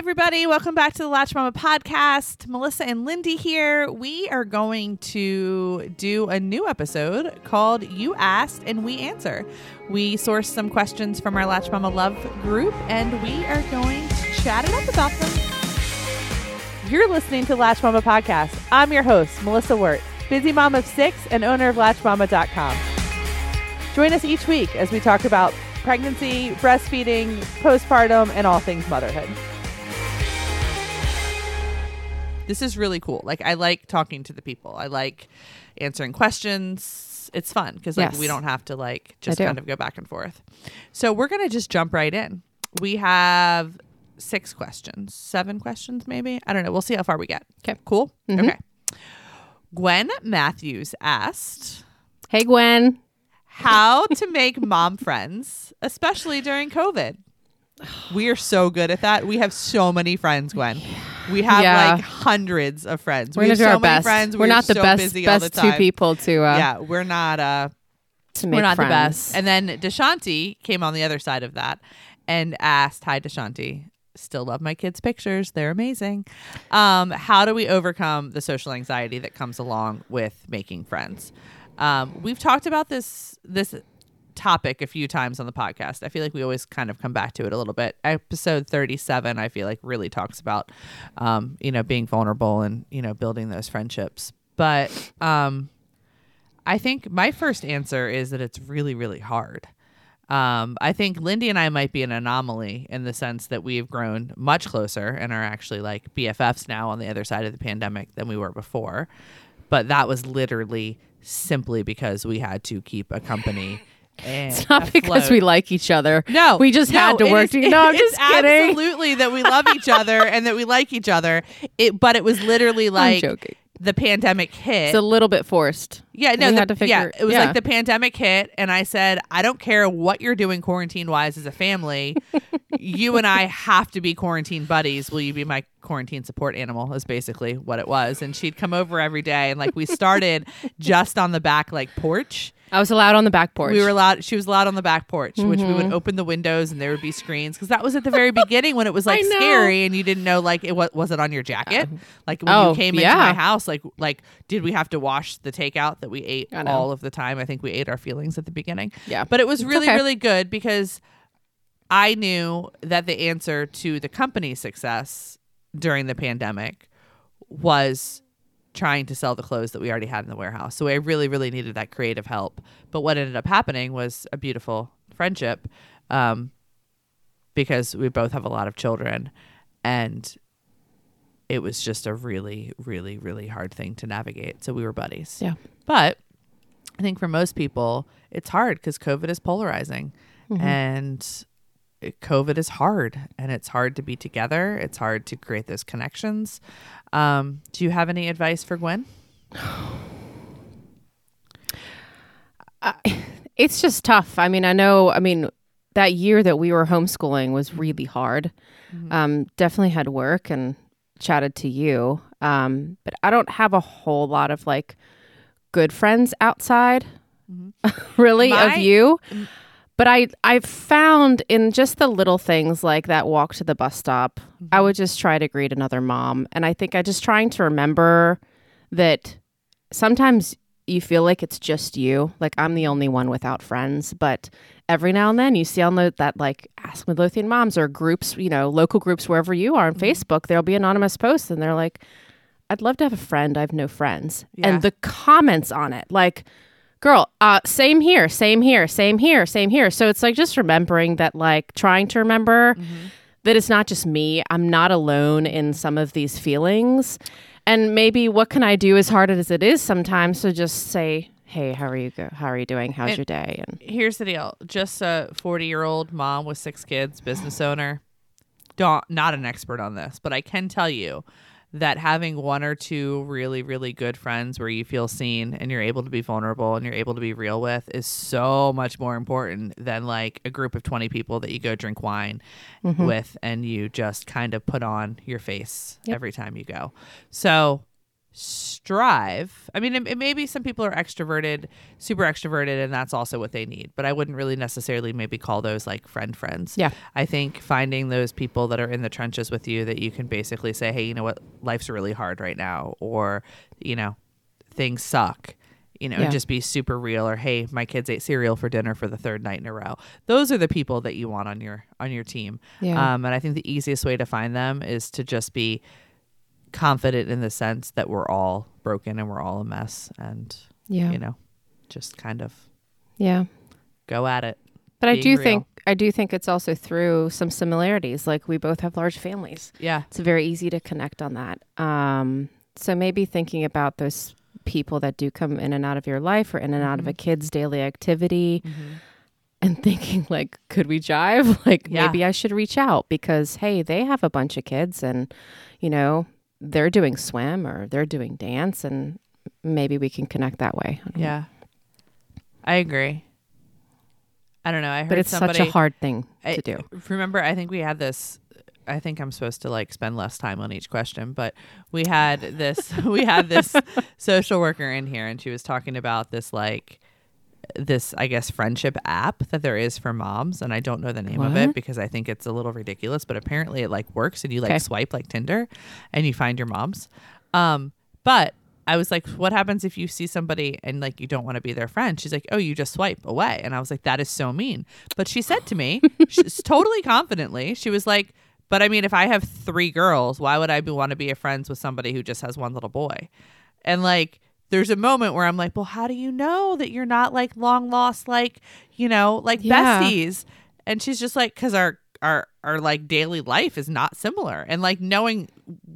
everybody. Welcome back to the Latched Mama podcast. Melissa and Lindi here. We are going to do a new episode called You Asked and We Answer. We sourced some questions from our Latched Mama Love group and we are going to chat it up about them. You're listening to Latched Mama podcast. I'm your host, Melissa Wirt, busy mom of six and owner of LatchedMama.com. Join us each week as we talk about pregnancy, breastfeeding, postpartum, and all things motherhood. This is really cool. Like I like talking to the people. I like answering questions. It's fun because like Yes. we don't have to like just kind of go back and forth. So we're gonna just jump right in. We have six questions, seven questions maybe. I don't know. We'll see how far we get. Okay. Cool. Mhm. Okay. Gwen Matthews asked Hey, Gwen. how to make mom friends, especially during COVID. We are so good at that. We have so many friends, Gwen. We have Yeah. like hundreds of friends. We're we have so our many best. friends. We're We are not the so best busy all best the two people to uh, yeah, we're not. uh to make We're not friends. the best. And then Deshanti came on the other side of that and asked, "Hi, Deshanti. Still love my kids' pictures. They're amazing. Um, how do we overcome the social anxiety that comes along with making friends?" Um, we've talked about this this topic a few times on the podcast. I feel like we always kind of come back to it a little bit. Episode 37 I feel like really talks about um, you know, being vulnerable and, you know, building those friendships. But um I think my first answer is that it's really, really hard. Um, I think Lindi and I might be an anomaly in the sense that we've grown much closer and are actually like BFFs now on the other side of the pandemic than we were before. But that was literally simply because we had to keep a company. And It's not because we like each other. No, we just no, had to work. is- together. no, I'm just kidding. Absolutely, that we love each other and that we like each other. It, but it was literally like joking. the pandemic hit. It's a little bit forced. Yeah, no, the, to figure- yeah, it was yeah. like the pandemic hit, and I said, I don't care what you're doing quarantine wise as a family. you and I have to be quarantine buddies. Will you be my quarantine support animal? Is basically what it was. And she'd come over every day, and like we started just on the back like porch. I was allowed on the back porch. We were allowed. She was allowed on the back porch, which we Mm-hmm. would open the windows and there would be screens because that was at the very beginning when it was like scary and you didn't know like it was was it on your jacket like when Oh, you came yeah. into my house like like did we have to wash the takeout that we ate all of the time? I think we ate our feelings at the beginning. Yeah. but it was It's really okay. really good because I knew that the answer to the company's success during the pandemic was trying to sell the clothes that we already had in the warehouse. So I really, really needed that creative help. But what ended up happening was a beautiful friendship um, because we both have a lot of children. And it was just a really, really, really hard thing to navigate. So we were buddies. Yeah. But I think for most people, it's hard because COVID is polarizing. And COVID is hard and it's hard to be together. It's hard to create those connections. Um, do you have any advice for Gwen? it's just tough. I mean, I know. I mean, that year that we were homeschooling was really hard. Um, definitely had work and chatted to you. Um, but I don't have a whole lot of like good friends outside, really, My- of you. But I I found in just the little things like that walk to the bus stop, I mm-hmm. would just try to greet another mom, and I think I just trying to remember that sometimes you feel like it's just you. Like I'm the only one without friends, but every now and then you see on the, that like Ask Midlothian Moms or groups, you know, local groups wherever you are on mm-hmm. Facebook, there'll be anonymous posts and they're like, I'd love to have a friend. I have no friends. Yeah. And the comments on it, like, girl, uh, same here, same here, same here, same here. So it's like just remembering that, like, trying to remember that it's not just me. I'm not alone in some of these feelings. And maybe what can I do as hard as it is sometimes to just say, hey, how are you go? How are you doing? How's And- your day? And Here's the deal just a 40 year old mom with six kids, business owner. Don't, not an expert on this, but I can tell you that having one or two really, really good friends where you feel seen and you're able to be vulnerable and you're able to be real with is so much more important than like a group of 20 people that you go drink wine mm-hmm. with and you just kind of put on your face every time you go. So strive. I mean, it, it maybe some people are extroverted, super extroverted, and that's also what they need. But I wouldn't really necessarily maybe call those like friend friends. Yeah. I think finding those people that are in the trenches with you that you can basically say, hey, you know what, life's really hard right now, or you know, things suck. You know, Yeah. just be super real, or hey, my kids ate cereal for dinner for the third night in a row. Those are the people that you want on your on your team. Yeah. Um, and I think the easiest way to find them is to just be confident in the sense that we're all broken and we're all a mess, and yeah. you know, just kind of Yeah. go at it. But I do real. think I do think it's also through some similarities. Like we both have large families. Yeah. It's very easy to connect on that. Um, so maybe thinking about those people that do come in and out of your life or in and out of a kid's daily activity and thinking like, could we jive? Like Yeah. maybe I should reach out because hey, they have a bunch of kids and you know, they're doing swim or they're doing dance and maybe we can connect that way. I don't know. Yeah. I agree. I don't know. I heard But it's somebody, such a hard thing I- to do. Remember, I think we had this. I think I'm supposed to like spend less time on each question, but we had this. we had this social worker in here, and she was talking about this like this I guess friendship app that there is for moms, and I don't know the name of it because I think it's a little ridiculous, but apparently it like works, and you like Okay. swipe like Tinder, and you find your moms. Um, but I was like, what happens if you see somebody and like you don't want to be their friend? She's like, oh, you just swipe away. And I was like, that is so mean. But she said to me, she's totally confidently, she was like, but I mean, if I have three girls, why would I be, want to be a friends with somebody who just has one little boy? And like, there's a moment where I'm like, well, how do you know that you're not like long lost, like, you know, like Yeah. besties? And she's just like, because our, our, our like daily life is not similar. And like knowing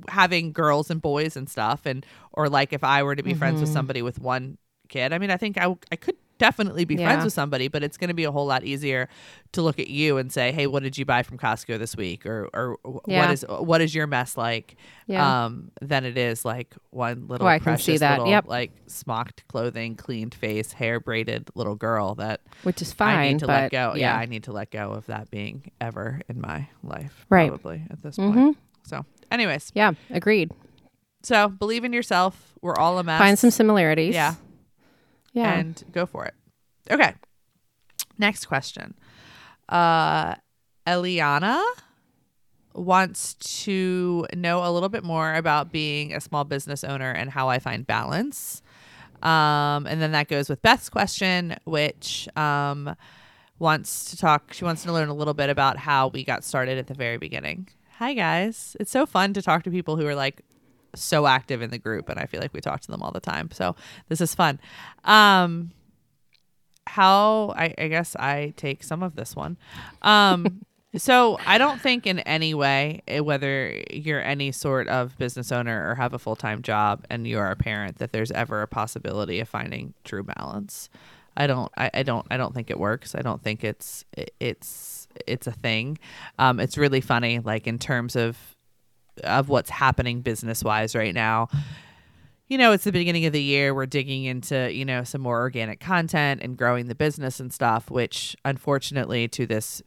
having girls and boys and stuff, and, or like if I were to be friends with Mm-hmm. somebody with one kid, I mean, I think I, I could definitely be Yeah. friends with somebody, but it's going to be a whole lot easier to look at you and say, "Hey, what did you buy from Costco this week?" or or Yeah. what is what is your mess like? Yeah. Um, than it is like one little Oh, I can precious see that. little Yep. like smocked clothing, cleaned face, hair braided little girl that Which is fine. I need to let go. Yeah. I need to let go of that being ever in my life, Right. Probably at this Mhm. point. So, anyways, Yeah. Agreed. so believe in yourself. We're all a mess. Find some similarities. Yeah. Yeah. and go for it. Okay. Next question. Uh Eliana wants to know a little bit more about being a small business owner and how I find balance. Um, and then that goes with Beth's question, which um, wants to talk. She wants to learn a little bit about how we got started at the very beginning. Hi, guys. It's so fun to talk to people who are like so active in the group, and I feel like we talk to them all the time. So this is fun. Um, how I, I guess I take some of this one. Um, so I don't think in any way, eh, whether you're any sort of business owner or have a full time job and you are a parent, that there's ever a possibility of finding true balance. I don't. I, I don't. I don't think it works. I don't think it's it's it's a thing. Um, it's really funny, like in terms of of what's happening business wise right now you know, it's the beginning of the year. We're digging into, you know, some more organic content and growing the business and stuff, which unfortunately to this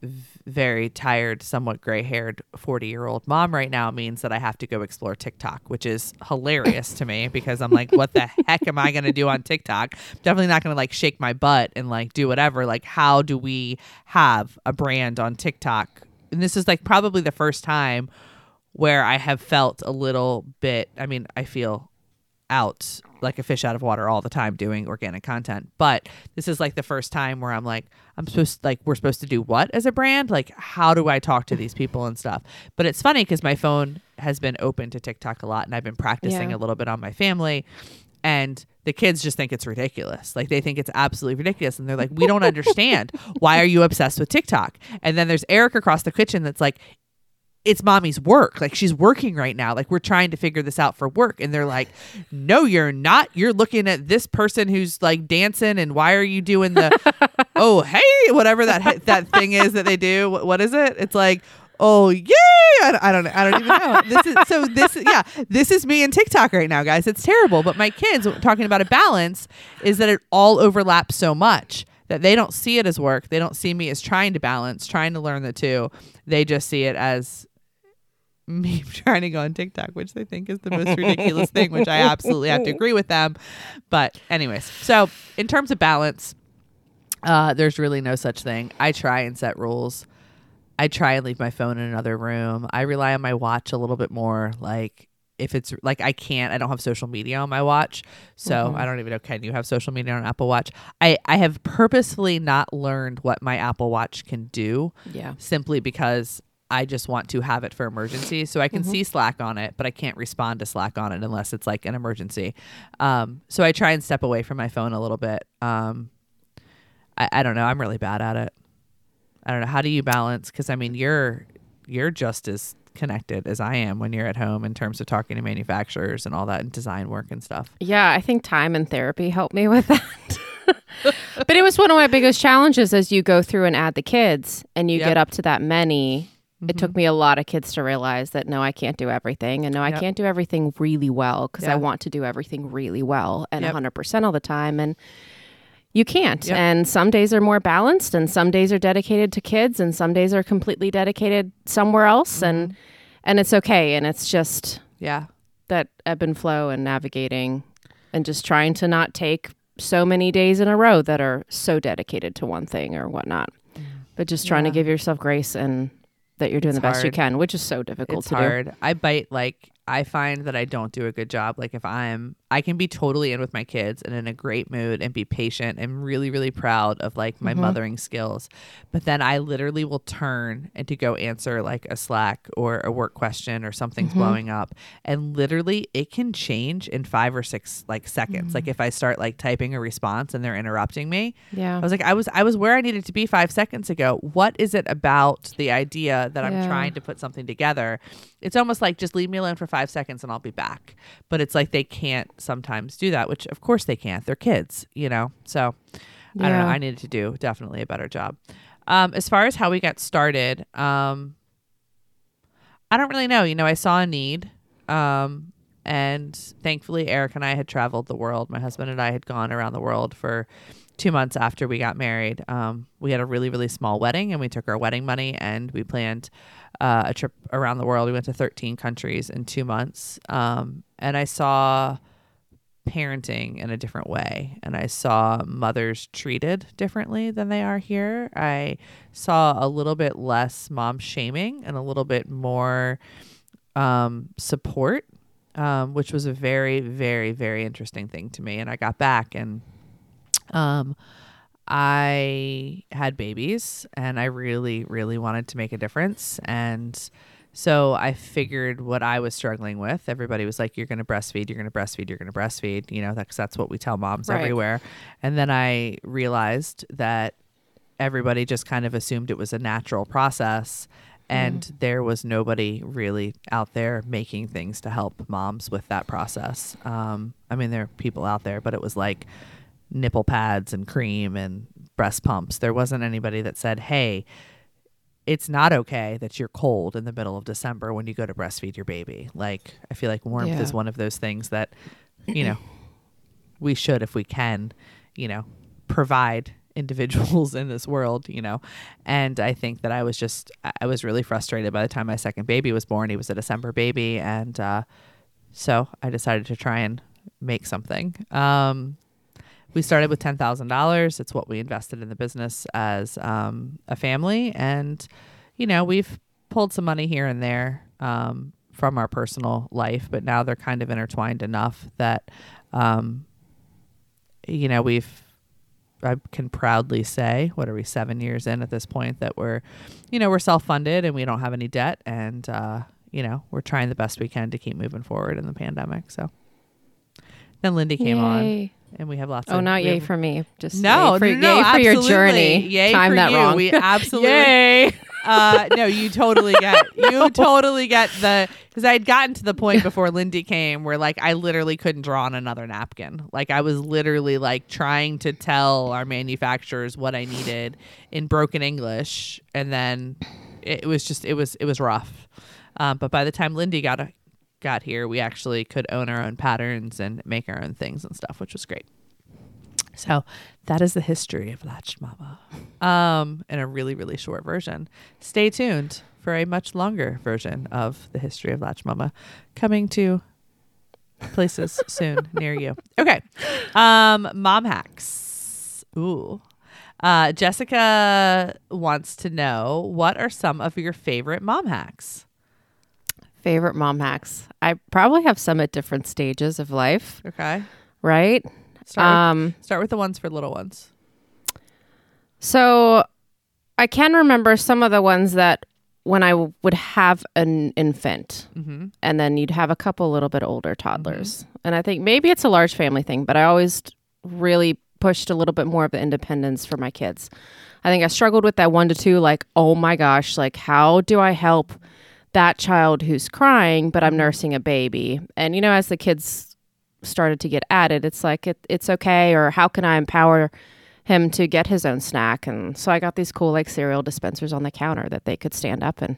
very tired, somewhat gray haired 40 year old mom right now means that I have to go explore TikTok, which is hilarious to me because I'm like, what the heck am I going to do on TikTok? Definitely not going to like shake my butt and like do whatever. Like, how do we have a brand on TikTok? And this is like probably the first time where I have felt a little bit, I mean, I feel out like a fish out of water all the time doing organic content. But this is like the first time where I'm like, I'm supposed like we're supposed to do what as a brand? Like how do I talk to these people and stuff? But it's funny because my phone has been open to TikTok a lot and I've been practicing Yeah. a little bit on my family and the kids just think it's ridiculous. Like they think it's absolutely ridiculous and they're like, "We don't understand. Why are you obsessed with TikTok?" And then there's Eric across the kitchen that's like, it's mommy's work. Like she's working right now. Like we're trying to figure this out for work. And they're like, no, you're not. You're looking at this person who's like dancing. And why are you doing the, oh, hey, whatever that, that thing is that they do. What, what is it? It's like, oh, yay. I, don't- I don't know. I don't even know. This is, so this, yeah, this is me and TikTok right now, guys. It's terrible. But my kids talking about a balance is that it all overlaps so much that they don't see it as work. They don't see me as trying to balance, trying to learn the two. They just see it as me trying to go on TikTok, which they think is the most ridiculous thing, which I absolutely have to agree with them. But, anyways, so in terms of balance, uh, there's really no such thing. I try and set rules. I try and leave my phone in another room. I rely on my watch a little bit more. Like, if it's like I can't, I don't have social media on my watch. So Mhm. I don't even know. Can you have social media on Apple Watch? I, I have purposefully not learned what my Apple Watch can do Yeah. simply because I just want to have it for emergencies. So I can Mhm. see Slack on it, but I can't respond to Slack on it unless it's like an emergency. Um, so I try and step away from my phone a little bit. Um, I, I don't know. I'm really bad at it. I don't know. How do you balance? Because I mean, you're you're just as connected as I am when you're at home in terms of talking to manufacturers and all that and design work and stuff. Yeah, I think time and therapy helped me with that. but it was one of my biggest challenges as you go through and add the kids and you Yep. get up to that many. It Mhm. took me a lot of kids to realize that no, I can't do everything. And no, I Yep. can't do everything really well because Yeah. I want to do everything really well and Yep. 100% all the time. And you can't. Yep. And some days are more balanced and some days are dedicated to kids and some days are completely dedicated somewhere else. And, Mm-hmm. and it's okay. And it's just Yeah. that ebb and flow and navigating and just trying to not take so many days in a row that are so dedicated to one thing or whatnot. But just trying Yeah. to give yourself grace and that you're doing It's the best you can, which is so difficult it's to hard. I bite like I find that I don't do a good job. Like if I'm, I can be totally in with my kids and in a great mood and be patient and really, really proud of like my Mhm. mothering skills. But then I literally will turn and to go answer like a Slack or a work question or something's Mhm. blowing up, and literally it can change in five or six like seconds. Like if I start like typing a response and they're interrupting me. Yeah. I was like, I was I was where I needed to be five seconds ago. What is it about the idea that I'm trying to put something together? It's almost like just leave me alone for five seconds and I'll be back. But it's like they can't sometimes do that, which of course they can't. They're kids, you know. So I don't know. I needed to do definitely a better job. Um, as far as how we got started, um, I don't really know. You know, I saw a need. Um, and thankfully, Eric and I had traveled the world. My husband and I had gone around the world for two months after we got married. Um, we had a really, really small wedding, and we took our wedding money and we planned uh, a trip around the world. We went to 13 countries in two months. Um, and I saw parenting in a different way and I saw mothers treated differently than they are here. I saw a little bit less mom shaming and a little bit more um, support, um, which was a very, very, very interesting thing to me. And I got back and um, I had babies and I really, really wanted to make a difference. And so I figured what I was struggling with. Everybody was like, "You're going to breastfeed. You're going to breastfeed. You're going to breastfeed." You know, that's that's what we tell moms Right. everywhere. And then I realized that everybody just kind of assumed it was a natural process, and there was nobody really out there making things to help moms with that process. Um, I mean, there are people out there, but it was like nipple pads and cream and breast pumps. There wasn't anybody that said, "Hey." it's not okay that you're cold in the middle of December when you go to breastfeed your baby. Like I feel like warmth Yeah. is one of those things that, you know, we should if we can, you know, provide individuals in this world, you know. And I think that I was just I- I was really frustrated by the time my second baby was born. He was a December baby and uh so I decided to try and make something. Um we started with ten thousand dollars. It's what we invested in the business as um, a family, and you know we've pulled some money here and there um, from our personal life, but now they're kind of intertwined enough that um, you know we've. I can proudly say, what are we seven years in at this point that we're, you know, we're self funded and we don't have any debt, and uh, you know we're trying the best we can to keep moving forward in the pandemic. So then Lindi came on Yay. And we have lots Oh, of not yay have- for me. Just no, yay for, no, yay for your journey. Yay Time for that you. wrong. We absolutely. Yay. Uh, no, you totally get. You totally get the because I had gotten to the point before Lindi came where like I literally couldn't draw on another napkin. Like I was literally like trying to tell our manufacturers what I needed in broken English, and then it was just it was it was rough. Um, but by the time Lindi got a, got here, we actually could own our own patterns and make our own things and stuff, which was great. So that is the history of Latched Mama um, in a really, really short version. Stay tuned for a much longer version of the history of Latched Mama coming to places soon near you. Okay. Um, mom hacks. Ooh. Uh, Jessica wants to know what are some of your favorite mom hacks? Favorite mom hacks. I probably have some at different stages of life, Okay. right? Start, Um, with, start with the ones for little ones. So I can remember some of the ones that when I w- would have an infant Mm-hmm. and then you'd have a couple little bit older toddlers. And I think maybe it's a large family thing, but I always really pushed a little bit more of the independence for my kids. I think I struggled with that one to two, like, oh my gosh, like, how do I help that child who's crying, but I'm nursing a baby? And, you know, as the kids started to get added, it's like, it, it's okay, or how can I empower him to get his own snack? And so I got these cool, like, cereal dispensers on the counter that they could stand up and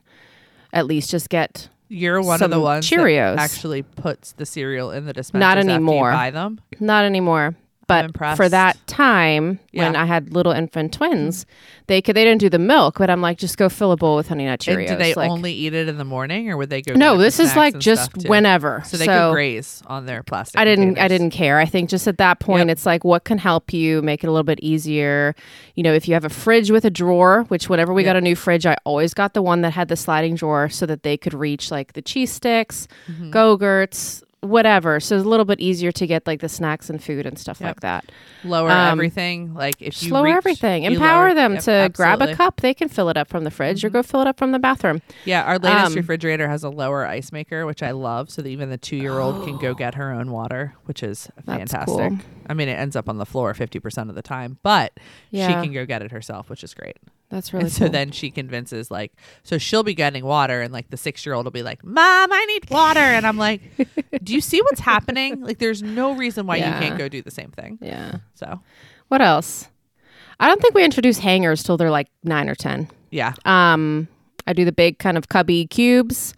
at least just get You're one of the ones Cheerios. that actually puts the cereal in the dispenser. Not anymore. Buy them. Not anymore. But for that time when I had little infant twins, they could they didn't do the milk, but I'm like, just go fill a bowl with honey nut And Cheerios. do they like, only eat it in the morning, or would they go? no, get it for this is like just whenever. So they could graze on their plastic. I didn't. I didn't care. I think just at that point, Yep. it's like what can help you make it a little bit easier. You know, if you have a fridge with a drawer, which whenever we Yep. got a new fridge, I always got the one that had the sliding drawer so that they could reach like the cheese sticks, Mm-hmm. go-gurts, whatever. So it's a little bit easier to get like the snacks and food and stuff Yep. like that. lower Um, everything. Like if you lower reach, everything. you Empower lower- them Yep, to grab a. Mm-hmm. cup. They can fill it up from the fridge or go fill it up from the bathroom. Yeah, our latest Um, refrigerator has a lower ice maker, which I love, so that even the two-year-old can go get her own water, which is fantastic. cool. I mean, it ends up on the floor fifty percent of the time, but she can go get it herself, which is great. That's really and so cool. then she convinces like so she'll be getting water and like the six year old will be like mom i need water and i'm like do you see what's happening like there's no reason why Yeah. you can't go do the same thing yeah. so What else? I don't think we introduce hangers till they're like nine or ten. yeah Um, I do the big kind of cubby cubes,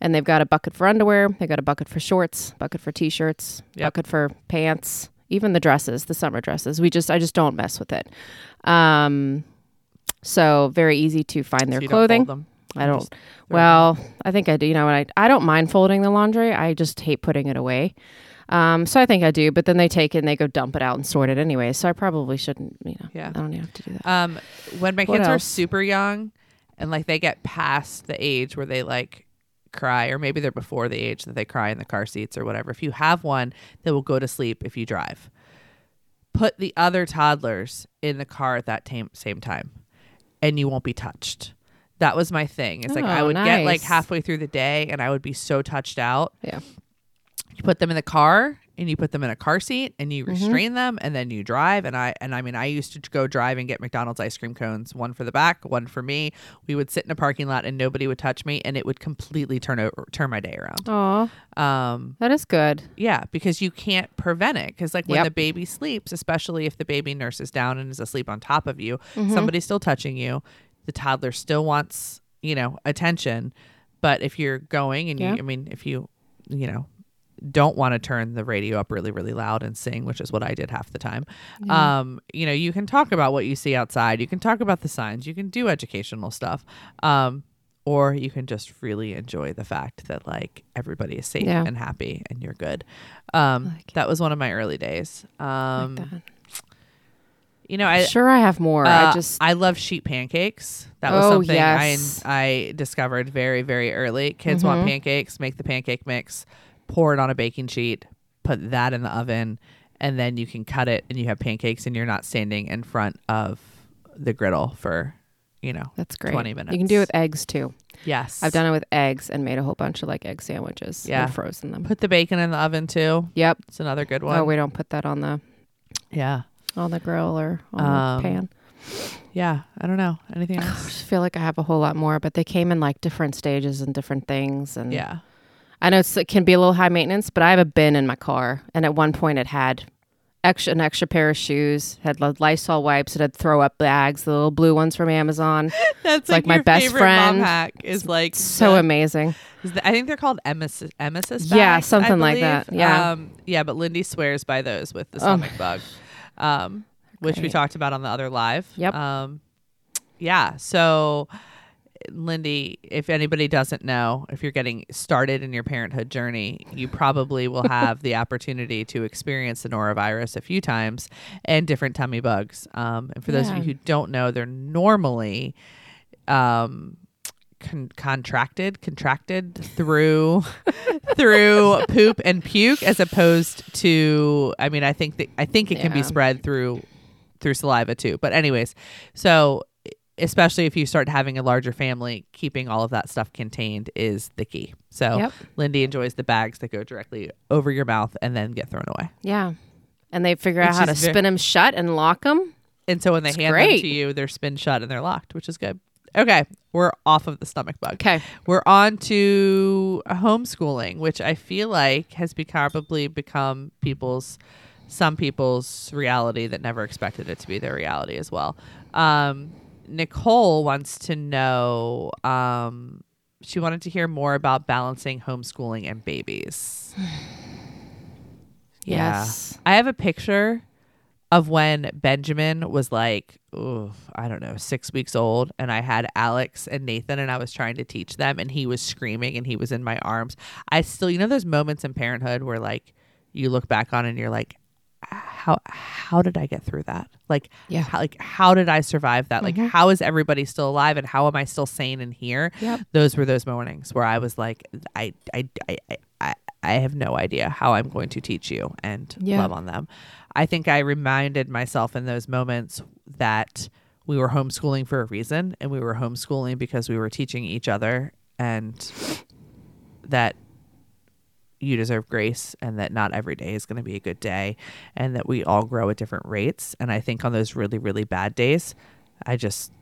and they've got a bucket for underwear. They got a bucket for shorts, bucket for t-shirts, Yep. bucket for pants, even the dresses, the summer dresses. We just, I just don't mess with it. Um, so very easy to find their So don't clothing. them. I don't. just Well, I think I do. You know, I I don't mind folding the laundry. I just hate putting it away. Um, so I think I do. But then they take it and they go dump it out and sort it anyway. So I probably shouldn't. You know, Yeah. I don't have to do that. Um, when my What kids are super young and like they get past the age where they like cry, or maybe they're before the age that they cry in the car seats or whatever. If you have one they will go to sleep if you drive, put the other toddlers in the car at that tam- same time, and you won't be touched. That was my thing. It's like I Oh, would get like halfway through the day and I would be so touched out. Yeah. You put them in the car and you put them in a car seat and Mm-hmm. you restrain them and then you drive and I and I mean I used to go drive and get McDonald's ice cream cones, one for the back, one for me. We would sit in a parking lot and nobody would touch me and it would completely turn over turn my day around. Oh, Um that is good. yeah, because you can't prevent it. Because like when Yep. the baby sleeps, especially if the baby nurses down and is asleep on top of you, Mm-hmm. somebody's still touching you. The toddler still wants you know attention, but if you're going and Yeah. you, I mean, if you you know don't want to turn the radio up really really loud and sing which is what i did half the time um you know you can talk about what you see outside you can talk about the signs you can do educational stuff um or you can just really enjoy the fact that like everybody is safe Yeah. and happy and you're good um like that was one of my early days um like you know i sure, I have more. uh, I just I love sheet pancakes. That was Oh, something yes. I I discovered very very early. Kids want Mhm. pancakes, make the pancake mix, pour it on a baking sheet, put that in the oven, and then you can cut it and you have pancakes and you're not standing in front of the griddle for, you know, that's great. 20 minutes. You can do it with eggs too. yes. I've done it with eggs and made a whole bunch of like egg sandwiches. Yeah. and frozen them. Put the bacon in the oven too. Yep. It's another good one. Oh, we don't put that on the yeah. on the grill or on Um, the pan. Yeah. I don't know. Anything I else? just feel like I have a whole lot more, but they came in like different stages and different things. And yeah. I know it's, it can be a little high maintenance, but I have a bin in my car, and at one point it had extra an extra pair of shoes, had Lysol wipes, it had throw up bags, the little blue ones from Amazon. That's like my your best friend. Mom hack is like so the- amazing. The- I think they're called emesis, emesis Yeah, something like that. Yeah. Um, yeah, but Lindi swears by those with the Oh. stomach bug, um, which we talked about on the other live. Yep. Um, yeah. So Lindi, if anybody doesn't know, if you're getting started in your parenthood journey, you probably will have the opportunity to experience the norovirus a few times and different tummy bugs. Um, and for those of you who don't know, they're normally um, con- contracted, contracted through through poop and puke, as opposed to. I mean, I think that I think it can be spread through through saliva too. But anyways, so especially if you start having a larger family, keeping all of that stuff contained is the key. So Yep. Lindi enjoys the bags that go directly over your mouth and then get thrown away. Yeah. And they figure out how to spin them shut and lock them. And so when they It's hand them to you, they're spin shut and they're locked, which is good. Okay, we're off of the stomach bug. Okay. We're on to homeschooling, which I feel like has be- probably become people's some people's reality that never expected it to be their reality as well. Um, Nicole wants to know. Um, she wanted to hear more about balancing homeschooling and babies. Yeah. Yes. I have a picture of when Benjamin was like, ooh, I don't know, six weeks old, and I had Alex and Nathan, and I was trying to teach them, and he was screaming, and he was in my arms. I still, you know, those moments in parenthood where like you look back on and you're like, how how did I get through that? Like, Yeah. how, like how did I survive that? Like, mm-hmm. how is everybody still alive, and how am I still sane and here? Yep. Those were those mornings where I was like, I I I I. I I have no idea how I'm going to teach you and Yeah. love on them. I think I reminded myself in those moments that we were homeschooling for a reason and we were homeschooling because we were teaching each other and that you deserve grace and that not every day is going to be a good day and that we all grow at different rates. And I think on those really, really bad days, I just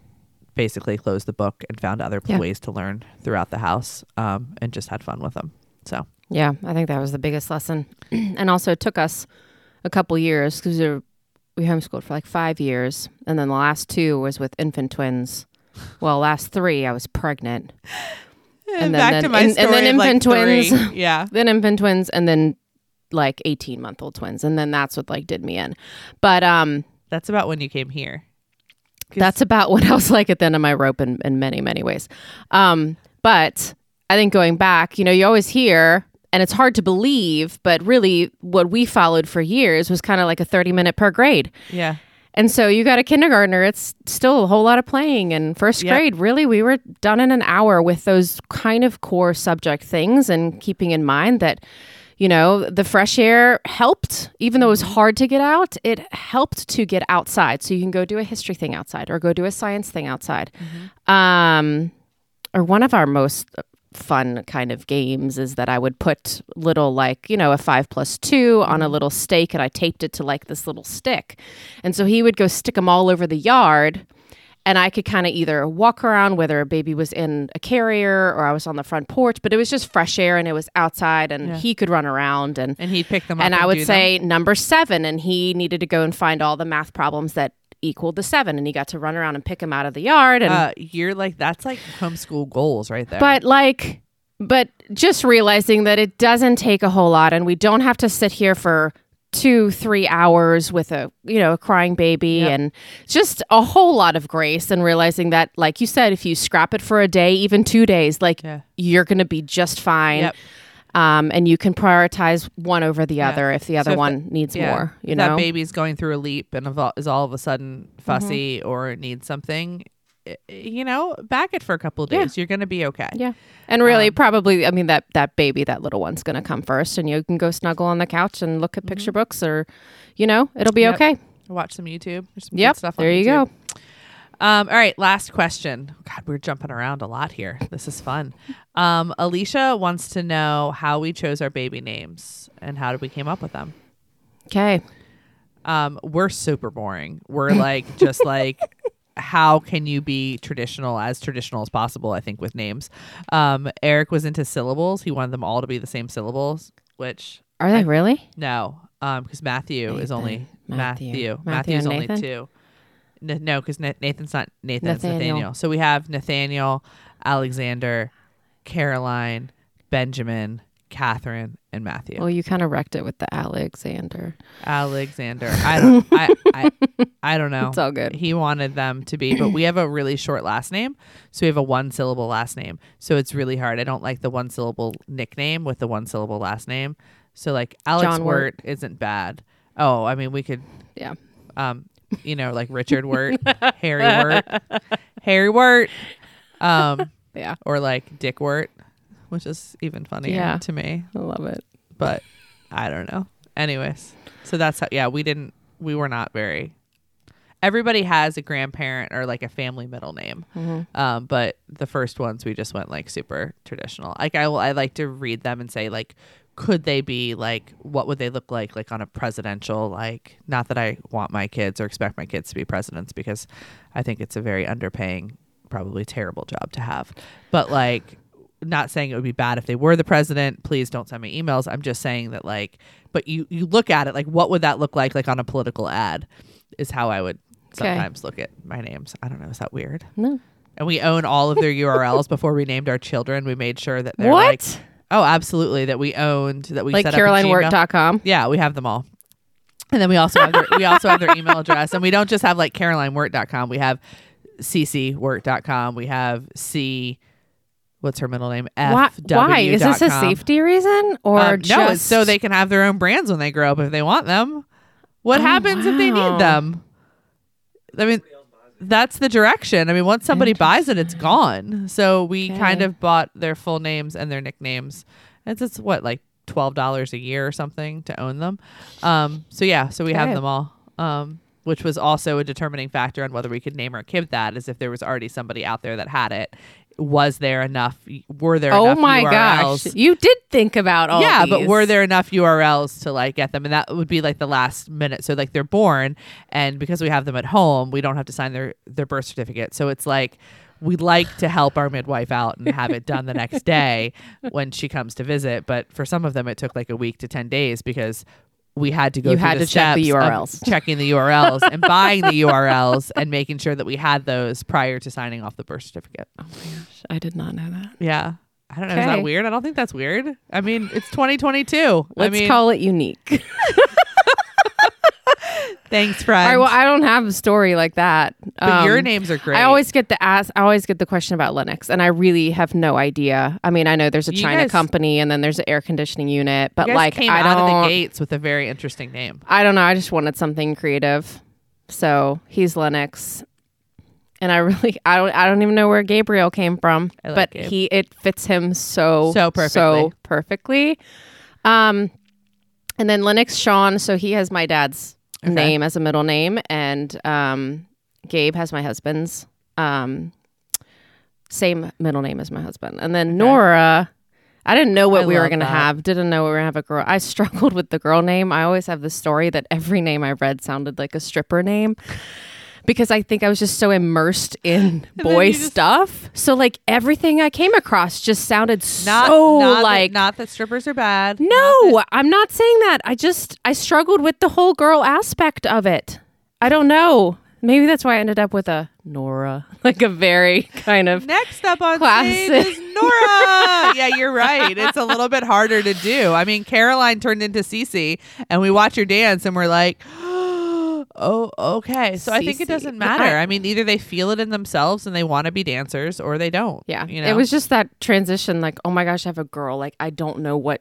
basically closed the book and found other Yeah. ways to learn throughout the house um, and just had fun with them. So, Yeah, I think that was the biggest lesson. and also it took us a couple years because we, were- we homeschooled for like five years. And then the last two was with infant twins. Well, last three, I was pregnant. And then- back then- to my and- and then of, like, infant twins. three. Yeah. Then infant twins and then like 18 month old twins. And then that's what like did me in. But um That's about when you came here That's about what I was like at the end of my rope in, in many, many ways. Um, but I think going back, you know, you always hear, and it's hard to believe, but really what we followed for years was kind of like a 30 minute per grade. yeah. And so you got a kindergartner, it's still a whole lot of playing. And first Yep. grade, really, we were done in an hour with those kind of core subject things and keeping in mind that, you know, the fresh air helped, even though it was hard to get out, it helped to get outside. So you can go do a history thing outside or go do a science thing outside. Um, or one of our most fun kind of games is that I would put little like you know a five plus two on a mm-hmm. little stake and I taped it to like this little stick, and so he would go stick them all over the yard. And I could kind of either walk around, whether a baby was in a carrier or I was on the front porch, but it was just fresh air and it was outside, and Yeah. he could run around and And he'd pick them up. and I would say number seven, and he needed to go and find all the math problems that equaled the seven, and he got to run around and pick them out of the yard. And uh, you're like, that's like homeschool goals right there. but like, but just realizing that it doesn't take a whole lot, and we don't have to sit here for two, three hours with a you know a crying baby, Yep. and just a whole lot of grace, and realizing that, like you said, if you scrap it for a day, even two days, like Yeah. you're going to be just fine. Yep. Um, and you can prioritize one over the Yeah. other if the So other if one needs yeah, more. You if know, that baby's going through a leap and is all of a sudden fussy or needs something, you know, back it for a couple of Yeah. days. You're going to be okay. Yeah. And really, Um, probably, I mean, that that baby, that little one's going to come first, and you can go snuggle on the couch and look at picture books, or, you know, it'll be Yep. okay. Watch some YouTube. Some Yep. stuff on There you YouTube. go. Um, all right, last question. God, we're jumping around a lot here. This is fun. Um, Alicia wants to know how we chose our baby names and how did we came up with them. Okay. Um, we're super boring. We're like just like how can you be traditional as traditional as possible, I think, with names. Um, Eric was into syllables. He wanted them all to be the same syllables, which Are they really? no, um, because Matthew is only. Matthew, Matthew is only two. N- no, because Nathan's not Nathan. It's Nathaniel. Nathaniel. So we have Nathaniel, Alexander, Caroline, Benjamin, Catherine, and Matthew. Well, you kind of wrecked it with the Alexander. Alexander. I don't. I, I. I don't know. It's all good. He wanted them to be, but we have a really short last name, so we have a one syllable last name. So it's really hard. I don't like the one syllable nickname with the one syllable last name. So like Alex John Wirt. isn't bad. Oh, I mean we could Yeah. um, you know, like Richard Wirt, Harry Wirt, Harry Wirt, um, Yeah. or like Dick Wirt, which is even funnier Yeah. to me. I love it. But I don't know. Anyways, so that's how. Yeah, we didn't. We were not very. Everybody has a grandparent or like a family middle name, um, but the first ones we just went like super traditional. Like I, will- I like to read them and say like, could they be like, what would they look like like on a presidential like? Not that I want my kids or expect my kids to be presidents because I think it's a very underpaying, probably terrible job to have. But like, not saying it would be bad if they were the president. Please don't send me emails. I'm just saying that like, but you you look at it like, what would that look like like on a political ad? Is how I would sometimes look at my names. I don't know. Is that weird? No. And we own all of their URLs before we named our children. We made sure that they're What? like, oh, absolutely, that we owned that we like set CarolineWirt.com. Yeah, we have them all. And then we also have their, we also have their email address, and we don't just have like CarolineWirt.com. We have CCWirt.com. We have C. What's her middle name? Why, FW. why? Is this a safety reason or Um, just no, it's so they can have their own brands when they grow up if they want them. What Oh, happens if they need them? I mean, that's the direction. I mean, once somebody buys it, it's gone. So we kind of bought their full names and their nicknames. It's it's what like twelve dollars a year or something to own them. Um, so yeah, so we have them all. Um, which was also a determining factor on whether we could name our kid that, is if there was already somebody out there that had it. Was there enough? Were there? Oh my URLs? gosh. You did think about all yeah, but were there enough URLs to like get them? And that would be like the last minute. So like they're born, and because we have them at home, we don't have to sign their their birth certificate. So it's like we like to help our midwife out and have it done the next day when she comes to visit. But for some of them, it took like a week to ten days because we had to go. You through had the to check the URLs. checking the URLs, and buying the URLs, and making sure that we had those prior to signing off the birth certificate. Oh my gosh, I did not know that. Yeah. I don't know. Is that weird? I don't think that's weird. I mean, it's 2022. Let's I mean, call it unique. thanks, All friend. right, well, I don't have a story like that. but your Um, names are great. I always get the ask. I always get the question about Lennox, and I really have no idea. I mean, I know there's a You China guys- company, and then there's an air conditioning unit, but like came I out of the gates with a very interesting name. I don't know. I just wanted something creative, so he's Lennox, and I really I don't I don't even know where Gabriel came from, like but Gabe. he it fits him so So perfectly. so perfectly. Um, and then Lennox Sean, so he has my dad's Okay. name as a middle name, and um, Gabe has my husband's um, same middle name as my husband, and then Nora. I didn't know what I we were going to have. Didn't know we were going to have a girl. I struggled with the girl name. I always have the story that every name I read sounded like a stripper name because I think I was just so immersed in boy just- stuff. So like everything I came across just sounded Not, so not like that, not that strippers are bad. Not no, that- I'm not saying that. I just I struggled with the whole girl aspect of it. I don't know. Maybe that's why I ended up with a Nora, like a very kind of Next up on Classic. stage is Nora. yeah, you're right. It's a little bit harder to do. I mean, Caroline turned into Cece, and we watch her dance, and we're like, oh, okay. So I think it doesn't matter. I- mean, either they feel it in themselves and they want to be dancers, or they don't. yeah. you know, It was just that transition. Like, oh my gosh, I have a girl. Like, I don't know what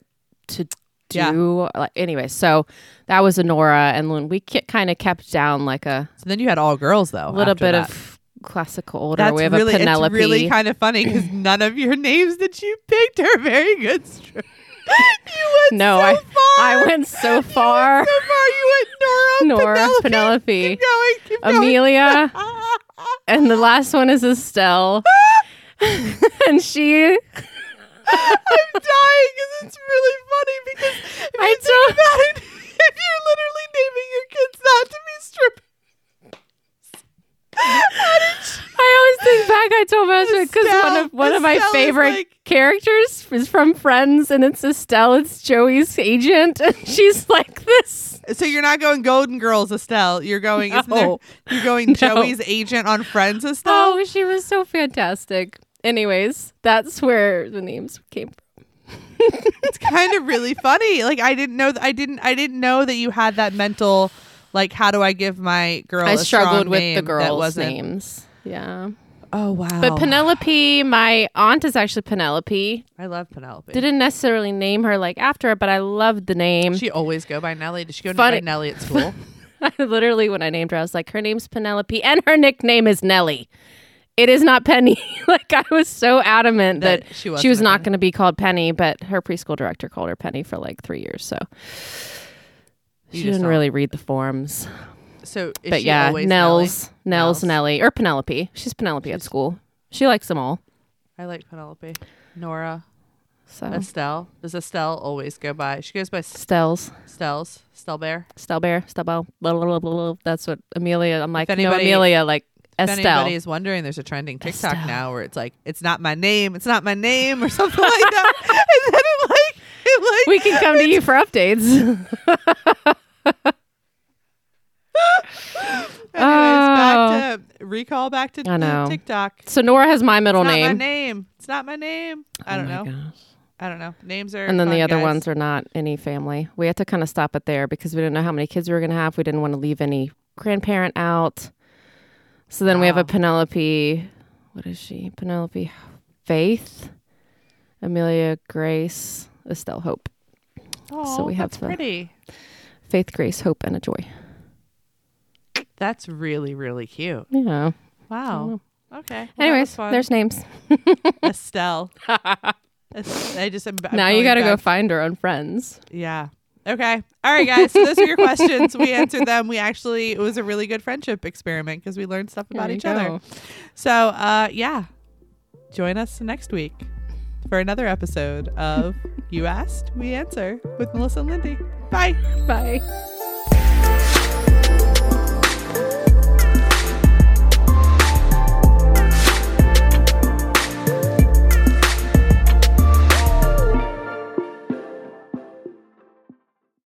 to Yeah. do. Like, anyway, so that was a Nora, and then we kind of kept down like a So then you had all girls, though. A little bit that. of classical order. That's we have really, a Penelope. It's really kind of funny because none of your names that you picked are very good. You went No, so I- far. I went so far. You went so far. You went Nora, Penelope. Penelope, Keep going. Keep going. Amelia, and the last one is Estelle. and she, I'm dying because it's really funny because if I you think about it, if you're literally naming your kids not to be strippers. I always think back. I told my husband because one of one of my Estelle is favorite like- characters is from Friends, and it's Estelle. It's Joey's agent, and she's like this. So you're not going Golden Girls, Estelle. You're going. isn't there- No. you're going. Joey's agent on Friends, Estelle. Oh, she was so fantastic. Anyways, that's where the names came from. It's kind of really funny. Like I didn't know. Th- I didn't. I didn't know that you had that mental. Like, how do I give my girl? I a struggled strong with name the that girls' names. Yeah. Oh wow! But Penelope, my aunt is actually Penelope. I love Penelope. Didn't necessarily name her like after it, but I loved the name. she always go by Nellie? Did she go Funny. by Nellie at school? I literally, when I named her, I was like, her name's Penelope, and her nickname is Nellie. It is not Penny. like I was so adamant that, That she she, was not going to be called Penny, but her preschool director called her Penny for like three years. So she didn't don't- really read the forms. So, is but she yeah, always Nels? Nels, Nels. Nellie, or Penelope. She's Penelope at school. She likes them all. I like Penelope. Nora, So Estelle. Does Estelle always go by? She goes by S- Stells, Stells. Stell Bear. Stelbear, Stelbo. Blah, blah, blah, blah, blah. That's what Amelia. I'm like, no, anybody- Amelia, like If Estelle. anybody is wondering, there's a trending TikTok Estelle. now where it's like, "It's not my name. It's not my name," or something like that. and then it like, we can come to you for updates. Anyways, back oh. to recall back to I know. TikTok. so Nora has my middle it's not my name. name. It's not my name. Oh I Oh don't my know. gosh. I don't know. Names are. And then the fun, other guys. ones are not any family. We had to kind of stop it there because we didn't know how many kids we were going to have. We didn't want to leave any grandparent out. So then we have Wow. a Penelope. What is she? Penelope Faith, Amelia Grace, Estelle Hope. Oh, we have that's pretty. Faith, Grace, Hope, and a Joy. That's really really cute. Yeah. Wow. Okay. Well, Anyways, there's names. Estelle. I just I'm now you got to go find her on Friends. Yeah. Okay. All right, guys. So those are your questions. We answered them. We actually it was a really good friendship experiment because we learned stuff about each other. So uh yeah. Join us next week for another episode of You Asked, We Answer with Melissa and Lindi. Bye. Bye.